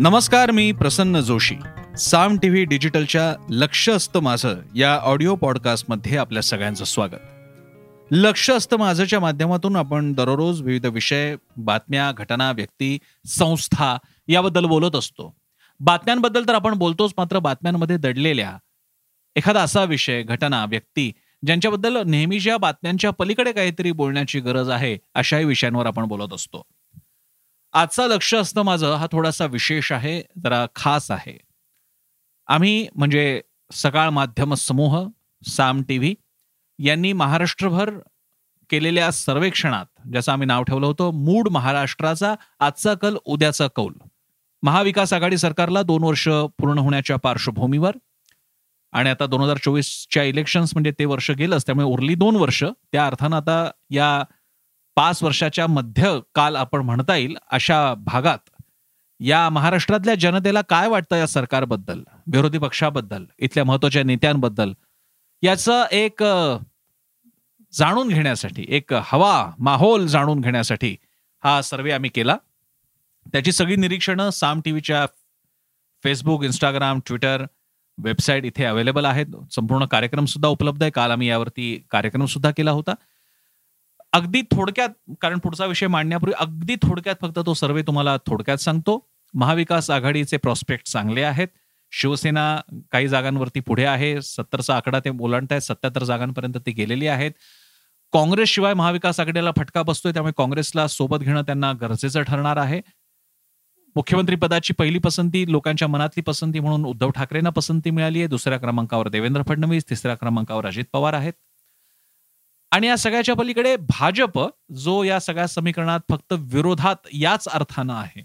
नमस्कार मी प्रसन्न जोशी. साम टीव्ही डिजिटलच्या लक्ष असतं माझं या ऑडिओ पॉडकास्टमध्ये आपल्या सगळ्यांचं स्वागत. लक्ष असतं माझंच्या माध्यमातून आपण दररोज विविध विषय बातम्या घटना व्यक्ती संस्था याबद्दल बोलत असतो. बातम्यांबद्दल तर आपण बोलतोच मात्र बातम्यांमध्ये दडलेल्या एखादा असा विषय घटना व्यक्ती ज्यांच्याबद्दल नेहमीच्या बातम्यांच्या पलीकडे काहीतरी बोलण्याची गरज आहे अशाही विषयांवर आपण बोलत असतो. आजचा लक्ष असतं माझं हा थोडासा विशेष आहे जरा खास आहे. आम्ही म्हणजे सकाळ माध्यम समूह साम टी व्ही यांनी महाराष्ट्रभर केलेल्या सर्वेक्षणात ज्याचं आम्ही नाव ठेवलं होतं मूड महाराष्ट्राचा आजचा कल उद्याचा कौल. महाविकास आघाडी सरकारला दोन वर्ष पूर्ण होण्याच्या पार्श्वभूमीवर आणि आता दोन हजार चोवीसच्या इलेक्शन्स म्हणजे ते वर्ष गेलंच त्यामुळे उरली दोन वर्ष. त्या अर्थानं आता या पाच वर्षाच्या मध्य काल आपण म्हणता येईल अशा भागात या महाराष्ट्रातल्या जनतेला काय वाटतं या सरकारबद्दल विरोधी पक्षाबद्दल इथल्या महत्त्वाच्या नेत्यांबद्दल याचं एक जाणून घेण्यासाठी एक हवा माहोल जाणून घेण्यासाठी हा सर्वे आम्ही केला. त्याची सगळी निरीक्षणं साम टीव्हीच्या फेसबुक इंस्टाग्राम ट्विटर वेबसाईट इथे अवेलेबल आहेत. संपूर्ण कार्यक्रम सुद्धा उपलब्ध आहे. काल आम्ही यावरती कार्यक्रम सुद्धा केला होता. अगदी थोडक्यात कारण पुढचा विषय मांडण्यापूर्वी अगदी थोडक्यात फक्त तो सर्वे तुम्हाला थोडक्यात सांगतो. महाविकास आघाडीचे प्रॉस्पेक्ट चांगले आहेत. शिवसेना काही जागांवरती पुढे आहे. सत्तरचा आकडा ते ओलांडत आहेत सत्याहत्तर जागांपर्यंत ते गेलेली आहेत. काँग्रेसशिवाय महाविकास आघाडीला फटका बसतोय. त्यामुळे काँग्रेसला सोबत घेणं त्यांना गरजेचं ठरणार आहे. मुख्यमंत्री पदाची पहिली पसंती लोकांच्या मनातली पसंती म्हणून उद्धव ठाकरेंना पसंती मिळाली आहे. दुसऱ्या क्रमांकावर देवेंद्र फडणवीस तिसऱ्या क्रमांकावर अजित पवार आहेत. आणि या सगळ्याच्या पलीकडे भाजप जो या सगळ्या समीकरणात फक्त विरोधात याच अर्थानं आहे.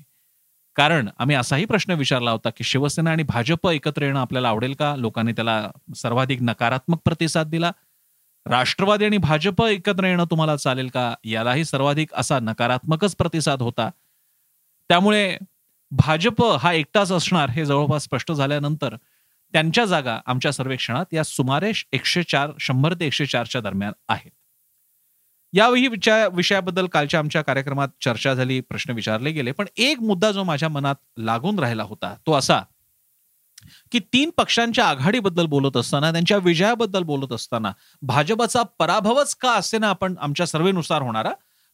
कारण आम्ही असाही प्रश्न विचारला होता की शिवसेना आणि भाजप एकत्र येणं आपल्याला आवडेल का? लोकांनी त्याला सर्वाधिक नकारात्मक प्रतिसाद दिला. राष्ट्रवादी आणि भाजप एकत्र येणं तुम्हाला चालेल का? यालाही सर्वाधिक असा नकारात्मकच प्रतिसाद होता. त्यामुळे भाजप हा एकटाच असणार हे जवळपास स्पष्ट झाल्यानंतर त्यांच्या जागा आमच्या सर्वेक्षणात या सुमारे एकशे चार शंभर ते एकशे चारच्या दरम्यान आहेत. यावेळी विचार विषयाबद्दल कालच्या आमच्या कार्यक्रमात चर्चा झाली प्रश्न विचारले गेले पण एक मुद्दा जो माझ्या मनात लागून राहिला होता तो असा की तीन पक्षांच्या आघाडीबद्दल बोलत असताना त्यांच्या विजयाबद्दल बोलत असताना भाजपचा पराभवच का असेना आपण आमच्या सर्वेनुसार होणारा?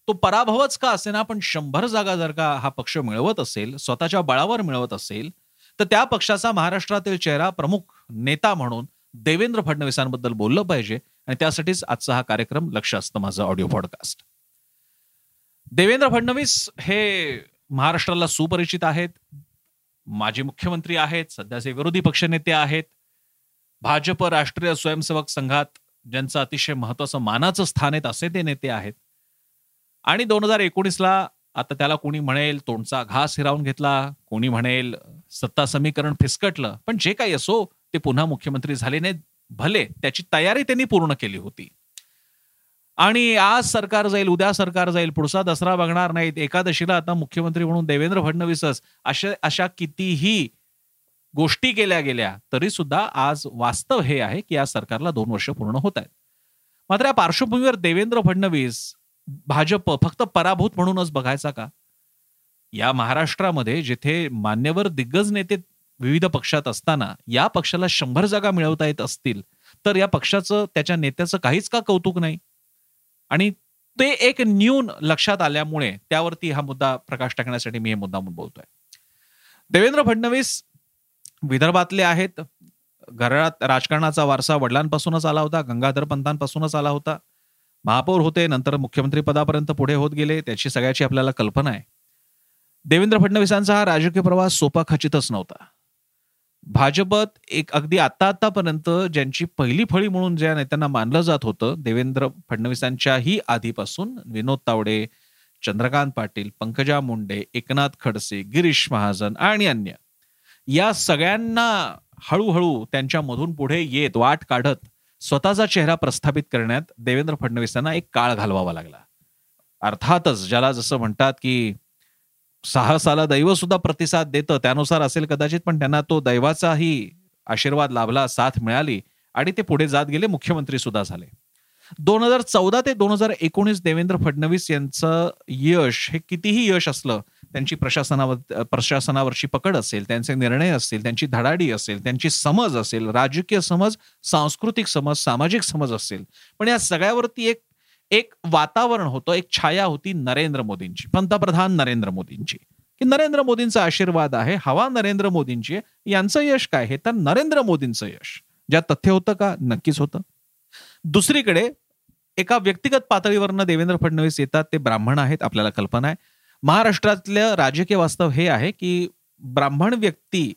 तो पराभवच का असेना पण शंभर जागा जर का हा पक्ष मिळवत असेल स्वतःच्या बळावर मिळवत असेल तर त्या पक्षाचा महाराष्ट्रातील चेहरा प्रमुख नेता म्हणून देवेंद्र फडणवीसांबद्दल बोललं पाहिजे. आणि त्यासाठीच आजचा हा कार्यक्रम लक्ष असतं माझं ऑडिओ पॉडकास्ट देवेंद्र फडणवीस हे महाराष्ट्राला सुपरिचित आहेत. माजी मुख्यमंत्री आहेत सध्याचे विरोधी पक्षनेते आहेत. भाजप राष्ट्रीय स्वयंसेवक संघात ज्यांचं अतिशय महत्वाचं मानाचं स्थान आहेत असे ते नेते आहेत. आणि दोन हजार एकोणीसला आता त्याला कोणी म्हणेल तोंडचा घास हिरावून घेतला कोणी म्हणेल सत्ता समीकरण फिसकटलं पण जे काही असो ते पुन्हा मुख्यमंत्री झाले नाहीत. भले त्याची तयारी त्यांनी पूर्ण केली होती. आणि आज सरकार जाईल उद्या सरकार जाईल पुढचा दसरा बघणार नाहीत. एकादशीला आता मुख्यमंत्री म्हणून देवेंद्र फडणवीसच अशा अशा कितीही गोष्टी केल्या गेल्या तरी सुद्धा आज वास्तव हे आहे की या सरकारला दोन वर्ष पूर्ण होत आहेत. मात्र या पार्श्वभूमीवर देवेंद्र फडणवीस भाजप फक्त पराभूत म्हणूनच बघायचा का? या महाराष्ट्रामध्ये जिथे मान्यवर दिग्गज नेते विविध पक्षात असताना या पक्षाला शंभर जागा मिळवता येत असतील तर या पक्षाचं त्याच्या नेत्याचं काहीच का कौतुक नाही? आणि ते एक न्यून लक्षात आल्यामुळे त्यावरती हा मुद्दा प्रकाश टाकण्यासाठी मी हे मुद्दा बोलतोय देवेंद्र फडणवीस विदर्भातले आहेत. घरात राजकारणाचा वारसा वडिलांपासूनच आला होता गंगाधर पंतांपासूनच आला होता. महापौर होते नंतर मुख्यमंत्री पदापर्यंत पुढे होत गेले त्याची सगळ्याची आपल्याला कल्पना आहे. देवेंद्र फडणवीसांचा हा राजकीय प्रवास सोपा खचितच नव्हता. भाजपत एक अगदी आता आतापर्यंत ज्यांची पहिली फळी म्हणून ज्या नेत्यांना मानलं जात होतं देवेंद्र फडणवीसांच्याही आधीपासून विनोद तावडे चंद्रकांत पाटील पंकजा मुंडे एकनाथ खडसे गिरीश महाजन आणि अन्य. या सगळ्यांना हळूहळू त्यांच्या मधून पुढे येत वाट काढत स्वतःचा चेहरा प्रस्थापित करण्यात देवेंद्र फडणवीसांना एक काळ घालवावा लागला. अर्थातच ज्याला जसं म्हणतात की साहसाला दैव सुद्धा प्रतिसाद देतं त्यानुसार असेल कदाचित पण त्यांना तो दैवाचाही आशीर्वाद लाभला साथ मिळाली आणि ते पुढे जात गेले मुख्यमंत्री सुद्धा झाले. दोन हजार चौदा ते दोन हजार एकोणीस देवेंद्र फडणवीस यांचं यश हे कितीही यश असलं त्यांची प्रशासनावर प्रशासनावरची पकड असेल त्यांचे निर्णय असतील त्यांची धडाडी असेल त्यांची समज असेल राजकीय समज सांस्कृतिक समज सामाजिक समज असेल पण या सगळ्यावरती एक एक वातावरण होतं एक छाया होती नरेंद्र मोदींची पंतप्रधान नरेंद्र मोदींची. की नरेंद्र मोदींचा आशीर्वाद आहे हवा नरेंद्र मोदींची यांचं यश काय हे तर नरेंद्र मोदींचं यश. ज्या तथ्य होतं का? नक्कीच होतं. दुसरीकडे एका व्यक्तिगत पातळीवरनं देवेंद्र फडणवीस येतात ते ब्राह्मण आहेत आपल्याला कल्पना आहे. महाराष्ट्रातलं राजकीय वास्तव हे आहे की ब्राह्मण व्यक्ती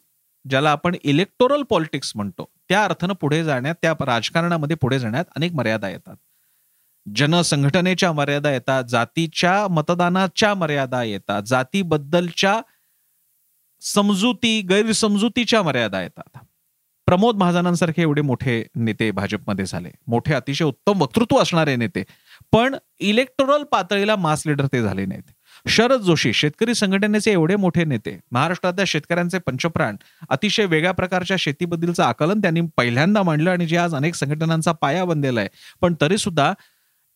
ज्याला आपण इलेक्टोरल पॉलिटिक्स म्हणतो त्या अर्थानं पुढे जाण्यात त्या राजकारणामध्ये पुढे जाण्यात अनेक मर्यादा येतात. जनसंघटनेच्या मर्यादा येतात जातीच्या मतदानाच्या मर्यादा येतात जातीबद्दलच्या समजुती गैरसमजुतीच्या मर्यादा येतात. प्रमोद महाजनांसारखे एवढे मोठे नेते भाजपमध्ये झाले. मोठे अतिशय उत्तम वक्तृत्व असणारे नेते. पण इलेक्टोरल पातळीला मास लीडर ते झाले नाहीत. शरद जोशी शेतकरी संघटनेचे एवढे मोठे नेते महाराष्ट्रातल्या शेतकऱ्यांचे पंचप्राण अतिशय वेगळ्या प्रकारच्या शेतीबद्दलचं आकलन त्यांनी पहिल्यांदा मांडलं आणि जे आज अनेक संघटनांचा पाया बनलेला आहे. पण तरी सुद्धा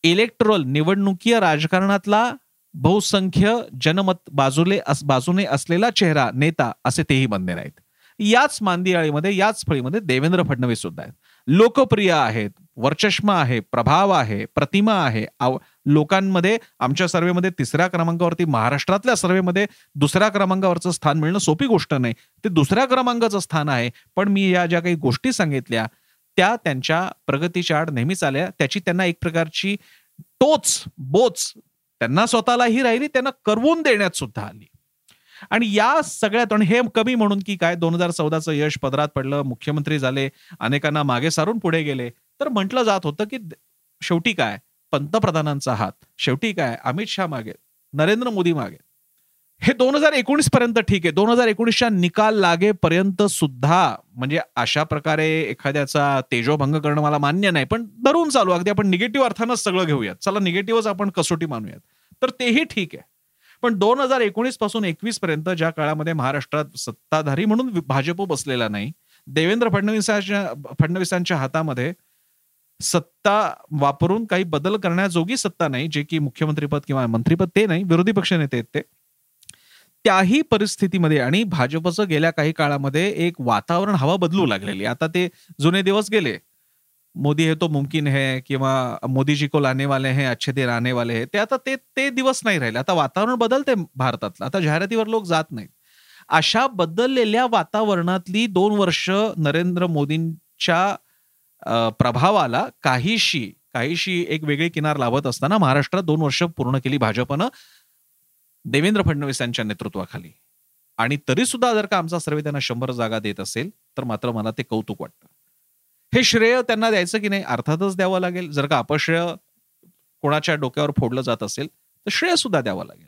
इलेक्ट्रोल निवडणुकीय राजकारणातला बहुसंख्य जनमत बाजूले अस बाजूने असलेला चेहरा नेता असे तेही बनले नाहीत. याच मांदियाळीमध्ये याच फळीमध्ये देवेंद्र फडणवीस सुद्धा आहेत. लोकप्रिय आहेत वर्चष्मा आहे प्रभाव आहे प्रतिमा आहे लोकांमध्ये आमच्या सर्वेमध्ये तिसऱ्या क्रमांकावरती महाराष्ट्रातल्या सर्वेमध्ये दुसऱ्या क्रमांकावरचं स्थान मिळणं सोपी गोष्ट नाही. ते दुसऱ्या क्रमांकाचं स्थान आहे. पण मी या ज्या काही गोष्टी सांगितल्या त्या त्यांच्या प्रगतीच्या आड नेहमीच आल्या. त्याची त्यांना एक प्रकारची टोच बोच त्यांना स्वतःलाही राहिली त्यांना करवून देण्यात सुद्धा आली. आणि या सगळ्यात आणि हे कमी म्हणून की काय दोन हजार चौदाचं यश पदरात पडलं मुख्यमंत्री झाले अनेकांना मागे सारून पुढे गेले तर म्हटलं जात होतं की शेवटी काय? पंतप्रधानांचा हात. शेवटी काय? अमित शहा मागे नरेंद्र मोदी मागे. हे दोन हजार एकोणीस पर्यंत ठीक आहे. दोन हजार एकोणीसच्या निकाल लागेपर्यंत सुद्धा म्हणजे अशा प्रकारे एखाद्याचा तेजोभंग करणं मला मान्य नाही पण धरून चालू. अगदी आपण निगेटिव्ह अर्थानंच सगळं घेऊयात. चला निगेटिव्हच आपण कसोटी मानूयात. तर तेही ठीक आहे. पण दोन हजार एकोणीसपासून एकवीस पर्यंत ज्या काळामध्ये महाराष्ट्रात सत्ताधारी म्हणून भाजप बसलेला नाही देवेंद्र फडणवीसांच्या फडणवीसांच्या हातामध्ये सत्ता वापरून काही बदल करण्याजोगी सत्ता नाही जे की मुख्यमंत्रीपद किंवा मंत्रीपद ते नाही विरोधी पक्ष नेते आहेत ते. त्याही परिस्थितीमध्ये आणि भाजपचं गेल्या काही काळामध्ये एक वातावरण हवा बदलू लागलेली. आता ते जुने दिवस गेले. मोदी हे तो मुमकिन है किंवा मोदीजी को लाने वाले हैं अच्छे दिन आने वाले हैं. ते आता ते ते दिवस नाही राहिले. आता वातावरण बदलते भारतातलं. आता जाहिरातीवर लोक जात नाहीत. अशा बदललेल्या वातावरणातली दोन वर्ष नरेंद्र मोदींच्या प्रभावाला काहीशी काहीशी एक वेगळी किनार लावत असताना महाराष्ट्रात दोन वर्ष पूर्ण केली भाजपनं. देवेंद्र फडणवीस यांच्या नेतृत्वाखाली. आणि तरी सुद्धा जर का आमचा सर्वे त्यांना शंभर जागा देत असेल तर मात्र मला ते कौतुक वाटतं. हे श्रेय त्यांना द्यायचं की नाही अर्थातच द्यावं लागेल. जर का अपश्रेय कोणाच्या डोक्यावर फोडलं जात असेल तर श्रेय सुद्धा द्यावं लागेल.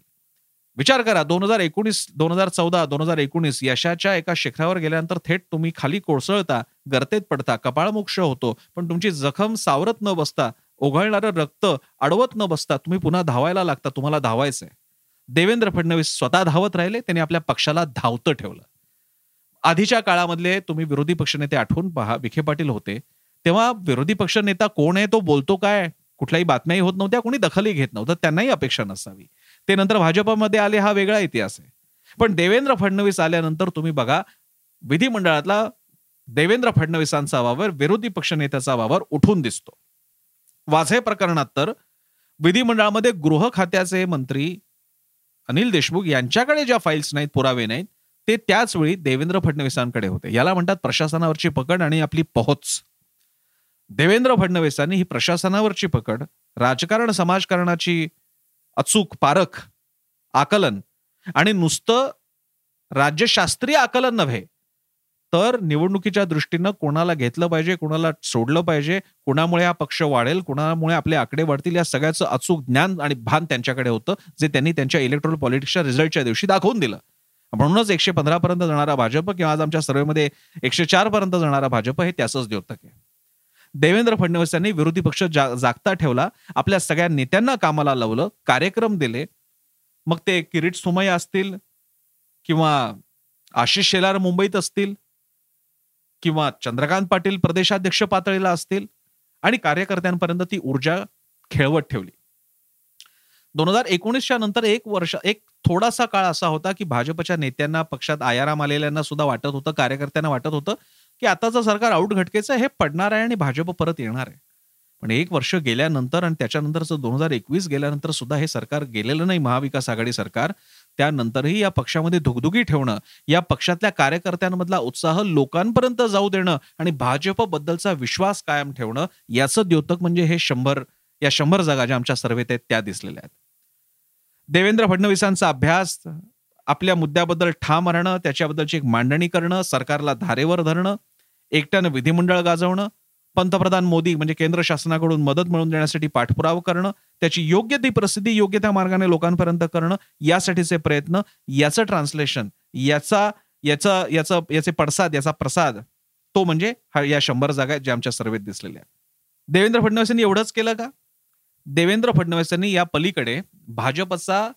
विचार करा दोन हजार एकोणीस दोन हजार चौदा दोन हजार एकोणीस यशाच्या एका शिखरावर गेल्यानंतर थेट तुम्ही खाली कोसळता गर्तेत पडता कपाळमोक्ष होतो पण तुमची जखम सावरत न बसता ओघळणारं रक्त अडवत न बसता तुम्ही पुन्हा धावायला लागता तुम्हाला धावायचंय. देवेंद्र फडणवीस स्वतः धावत राहिले त्यांनी आपल्या पक्षाला धावतं ठेवलं. आधीच्या काळामधले तुम्ही विरोधी पक्षनेते आठवून पहा विखे पाटील होते. तेव्हा विरोधी पक्ष नेता कोण आहे तो बोलतो काय? कुठल्याही बातम्याही होत नव्हत्या कोणी दखलही घेत नव्हतं त्यांनाही अपेक्षा नसावी. ते नंतर भाजपमध्ये आले हा वेगळा इतिहास आहे. पण देवेंद्र फडणवीस आल्यानंतर तुम्ही बघा विधिमंडळातला देवेंद्र फडणवीसांचा वावर विरोधी पक्षनेत्याचा वावर उठून दिसतो. वाझे प्रकरणात तर विधिमंडळामध्ये गृह खात्याचे मंत्री अनिल देशमुख यांच्याकडे ज्या फाईल्स नाहीत पुरावे नाहीत ते त्याच वेळी देवेंद्र फडणवीसांकडे होते. याला म्हणतात प्रशासनावरची पकड आणि आपली पोहोच. देवेंद्र फडणवीसांनी ही प्रशासनावरची पकड राजकारण समाजकारणाची अचूक पारख आकलन आणि नुसतं राज्यशास्त्रीय आकलन नव्हे तर निवडणुकीच्या दृष्टीनं कोणाला घेतलं पाहिजे कोणाला सोडलं पाहिजे कोणामुळे हा पक्ष वाढेल कोणामुळे आपले आकडे वाढतील या सगळ्याचं अचूक ज्ञान आणि भान त्यांच्याकडे होतं जे त्यांनी त्यांच्या इलेक्ट्रॉनिक पॉलिटिक्सच्या रिझल्टच्या दिवशी दाखवून दिलं. म्हणूनच एकशे पंधरा पर्यंत जाणारा भाजप किंवा आज आमच्या सर्वेमध्ये एकशे चार पर्यंत जाणारा भाजप हे त्याचंच द्योतक आहे. देवेंद्र फडणवीस यांनी विरोधी पक्ष जागता ठेवला आपल्या सगळ्या नेत्यांना कामाला लावलं कार्यक्रम दिले मग ते किरीट सुमय असतील किंवा आशिष शेलार मुंबईत असतील किंवा चंद्रकांत पाटील प्रदेशाध्यक्ष पातळीला असतील आणि कार्यकर्त्यांपर्यंत ती ऊर्जा खेळवत ठेवली. दोन हजार एकोणीसच्या नंतर एक वर्ष एक थोडासा काळ असा होता की भाजपच्या नेत्यांना पक्षात आयाराम आलेल्यांना सुद्धा वाटत होतं कार्यकर्त्यांना वाटत होतं की आताचं सरकार आऊट घटकेचं हे पडणार आहे आणि भाजप परत येणार आहे. पण एक वर्ष गेल्यानंतर आणि त्याच्यानंतरचं दोन हजार एकवीस गेल्यानंतर सुद्धा हे सरकार गेलेलं नाही महाविकास आघाडी सरकार. त्यानंतरही या पक्षामध्ये धुगधुगी ठेवणं या पक्षातल्या कार्यकर्त्यांमधला उत्साह लोकांपर्यंत जाऊ देणं आणि भाजपबद्दलचा विश्वास कायम ठेवणं याचं द्योतक म्हणजे हे शंभर या शंभर जागा ज्या आमच्या सर्वेत आहेत त्या दिसलेल्या आहेत. देवेंद्र फडणवीसांचा अभ्यास आपल्या मुद्द्याबद्दल ठाम राहणं त्याच्याबद्दलची एक मांडणी करणं सरकारला धारेवर धरणं एकट्यानं विधिमंडळ गाजवणं पंतप्रधान मोदी म्हणजे केंद्र शासनाकडून मदत मिळवून देण्यासाठी पाठपुरावा करणं त्याची योग्य ती प्रसिद्धी योग्य त्या मार्गाने लोकांपर्यंत करणं यासाठीचे प्रयत्न याचं ट्रान्सलेशन याचा याचा याचा याचे पडसाद याचा प्रसाद तो म्हणजे या शंभर जागा ज्या आमच्या सर्वेत दिसलेल्या देवेंद्र फडणवीसांनी एवढंच केलं का? देवेंद्र फडणवीसांनी या पलीकडे भाजपचा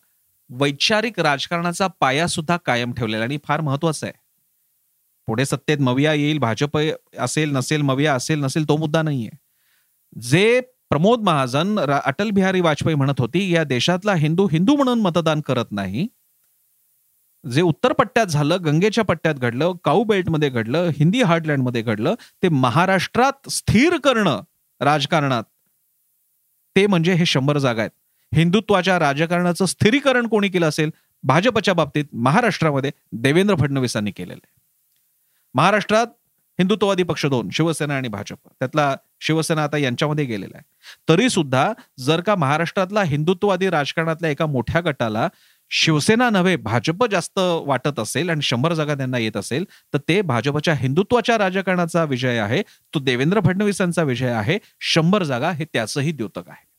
वैचारिक राजकारणाचा पाया सुद्धा कायम ठेवलेला आणि फार महत्त्वाचा आहे. पुढे सत्तेत मविया येईल भाजप असेल नसेल मविया असेल नसेल तो मुद्दा नाहीये. जे प्रमोद महाजन अटल बिहारी वाजपेयी म्हणत होती या देशातला हिंदू हिंदू म्हणून मतदान करत नाही. जे उत्तर पट्ट्यात झालं गंगेच्या पट्ट्यात घडलं काऊ बेल्टमध्ये घडलं हिंदी हार्डलँडमध्ये घडलं ते महाराष्ट्रात स्थिर करणं राजकारणात ते म्हणजे हे शंभर जागा आहेत. हिंदुत्वाच्या राजकारणाचं स्थिरीकरण कोणी केलं असेल? भाजपच्या बाबतीत महाराष्ट्रामध्ये देवेंद्र फडणवीसांनी केलेलं आहे. महाराष्ट्रात हिंदुत्ववादी पक्ष दोन शिवसेना आणि भाजप. त्यातला शिवसेना आता यांच्यामध्ये गेलेला आहे. तरी सुद्धा जर का महाराष्ट्रातला हिंदुत्ववादी राजकारणातल्या एका मोठ्या गटाला शिवसेना नव्हे भाजप जास्त वाटत असेल आणि शंभर जागा त्यांना येत असेल तर ते भाजपच्या हिंदुत्वाच्या राजकारणाचा विजय आहे. तो देवेंद्र फडणवीसांचा विजय आहे. शंभर जागा हे त्याचंही द्योतक आहे.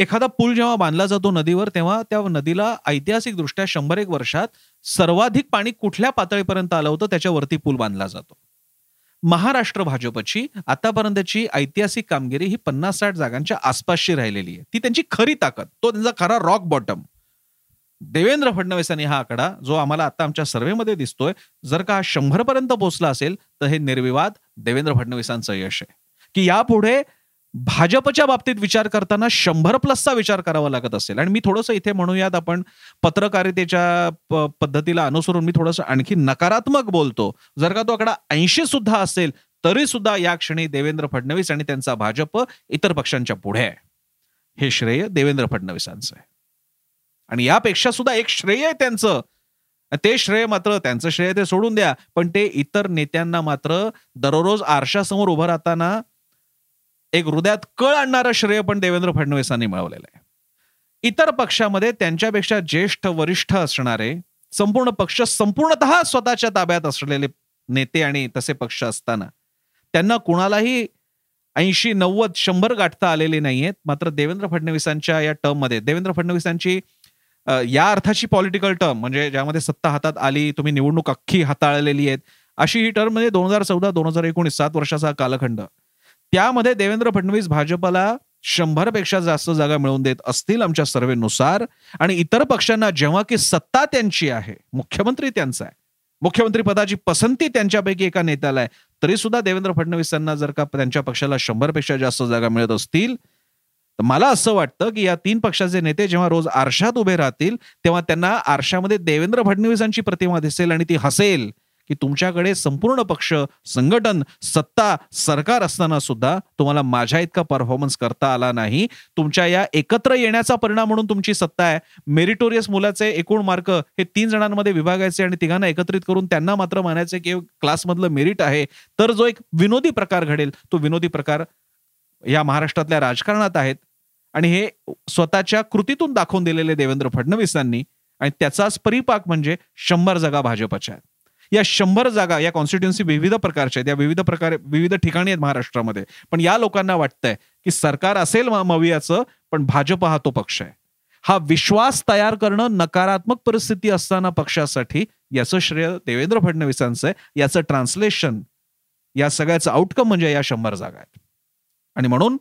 एखादा पूल जेव्हा बांधला जातो नदीवर तेव्हा त्या नदीला ऐतिहासिक दृष्ट्या शंभर एक वर्षात सर्वाधिक पाणी कुठल्या पातळीपर्यंत आलं होतं त्याच्यावरती पूल बांधला जातो. महाराष्ट्र भाजपची आतापर्यंतची ऐतिहासिक कामगिरी ही पन्नास साठ जागांच्या आसपासची राहिलेली आहे. ती त्यांची खरी ताकद तो त्यांचा खरा रॉक बॉटम देवेंद्र फडणवीसांनी हा आकडा जो आम्हाला आता आमच्या सर्व्हेमध्ये दिसतोय जर का शंभर पर्यंत पोहोचला असेल तर हे निर्विवाद देवेंद्र फडणवीसांचं यश आहे. की यापुढे भाजपच्या बाबतीत विचार करताना शंभर प्लसचा विचार करावा लागत असेल. आणि मी थोडंसं इथे म्हणूयात आपण पत्रकारितेच्या पद्धतीला अनुसरून मी थोडंसं आणखी नकारात्मक बोलतो. जर का तो आकडा ऐंशी सुद्धा असेल तरी सुद्धा या क्षणी देवेंद्र फडणवीस आणि त्यांचा भाजप इतर पक्षांच्या पुढे आहे. हे श्रेय देवेंद्र फडणवीसांचं आहे. आणि यापेक्षा सुद्धा एक श्रेय आहे त्यांचं. ते श्रेय मात्र त्यांचं श्रेय ते सोडून द्या. पण ते इतर नेत्यांना मात्र दररोज आरशासमोर उभं राहताना एक हृदयात कळ आणणारं श्रेय पण देवेंद्र फडणवीसांनी मिळवलेलं आहे. इतर पक्षामध्ये त्यांच्यापेक्षा ज्येष्ठ वरिष्ठ असणारे संपूर्ण पक्ष संपूर्णतः स्वतःच्या ताब्यात असलेले नेते आणि तसे पक्ष असताना त्यांना कुणालाही ऐंशी नव्वद शंभर गाठता आलेले नाहीयेत. मात्र देवेंद्र फडणवीसांच्या या टर्ममध्ये देवेंद्र फडणवीसांची या अर्थाची पॉलिटिकल टर्म म्हणजे ज्यामध्ये सत्ता हातात आली तुम्ही निवडणूक अख्खी हाताळलेली आहेत अशी ही टर्म म्हणजे दोन हजार चौदा दोन हजार एकोणीस सात वर्षाचा कालखंड. त्यामध्ये देवेंद्र फडणवीस भाजपला शंभरपेक्षा जास्त जागा मिळवून देत असतील आमच्या सर्वेनुसार. आणि इतर पक्षांना जेव्हा की सत्ता त्यांची आहे मुख्यमंत्री त्यांचा आहे मुख्यमंत्री पदाची पसंती त्यांच्यापैकी एका नेत्याला आहे तरी सुद्धा देवेंद्र फडणवीसांना जर का त्यांच्या पक्षाला शंभरपेक्षा जास्त जागा मिळत असतील तर मला असं वाटतं की या तीन पक्षाचे नेते जेव्हा रोज आरशात उभे राहतील तेव्हा त्यांना आरशामध्ये देवेंद्र फडणवीसांची प्रतिमा दिसेल आणि ती हसेल. की तुमच्याकडे संपूर्ण पक्ष संघटन सत्ता सरकार असताना सुद्धा तुम्हाला माझ्या इतका परफॉर्मन्स करता आला नाही. तुमच्या या एकत्र येण्याचा परिणाम म्हणून तुमची सत्ता आहे. मेरिटोरियस मुलाचे एकूण मार्क हे तीन जणांमध्ये विभागायचे आणि तिघांना एकत्रित करून त्यांना मात्र मानायचे की क्लासमधलं मेरिट आहे. तर जो एक विनोदी प्रकार घडेल तो विनोदी प्रकार या महाराष्ट्रातल्या राजकारणात आहेत. आणि हे स्वतःच्या कृतीतून दाखवून दिलेले देवेंद्र फडणवीसांनी आणि त्याचाच परिपाक म्हणजे शंभर जागा भाजपच्या आहेत. या शंभर जागा या कॉन्स्टिट्युन्सी विविध प्रकारच्या आहेत. या विविध प्रकारे विविध ठिकाणी आहेत महाराष्ट्रामध्ये. पण या लोकांना वाटतंय की सरकार असेल मवियाचं पण भाजप हा तो पक्ष आहे. हा विश्वास तयार करणं नकारात्मक परिस्थिती असताना पक्षासाठी याचं श्रेय देवेंद्र फडणवीसांचं आहे. याचं ट्रान्सलेशन या सगळ्याचं आउटकम म्हणजे या शंभर जागा आहेत. आणि म्हणून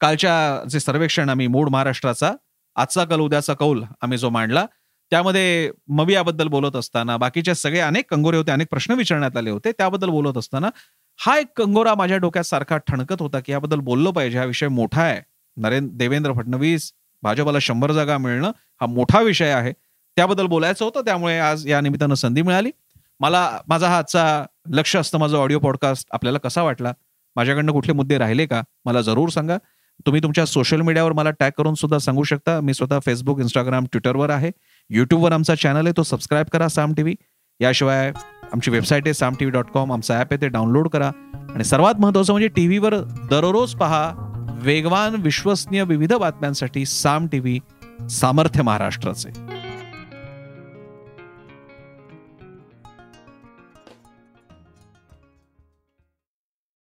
कालच्या जे सर्वेक्षण आम्ही मूळ महाराष्ट्राचा आजचा कल उद्याचा कौल आम्ही जो मांडला त्यामध्ये मवियाबद्दल बोलत असताना बाकीचे सगळे अनेक कंगोरे होते अनेक प्रश्न विचारण्यात आले होते त्याबद्दल बोलत असताना हा एक कंगोरा माझ्या डोक्यात सारखा ठणकत होता की याबद्दल बोललो पाहिजे हा विषय मोठा आहे. नरेंद्र देवेंद्र फडणवीस भाजपाला शंभर जागा मिळणं हा मोठा विषय आहे. त्याबद्दल बोलायचं होतं त्यामुळे आज या निमित्तानं संधी मिळाली. मला माझा हा आजचा लक्ष असतं माझा ऑडिओ पॉडकास्ट आपल्याला कसा वाटला? माझ्याकडनं कुठले मुद्दे राहिले का? मला जरूर सांगा. तुम्ही तुमच्या सोशल मीडियावर मला टॅग करून सुद्धा सांगू शकता. मी स्वतः फेसबुक इंस्टाग्राम ट्विटरवर आहे. यूट्यूबवर आमचा चॅनल आहे तो सबस्क्राईब करा साम टी व्ही याशिवाय आमची वेबसाईट आहे Saam T V dot com आमचा ॲप आहे ते डाउनलोड करा. आणि सर्वात महत्त्वाचं म्हणजे टी व्हीवर दररोज पहा वेगवान विश्वसनीय विविध बातम्यांसाठी साम टी व्ही सामर्थ्य महाराष्ट्राचे.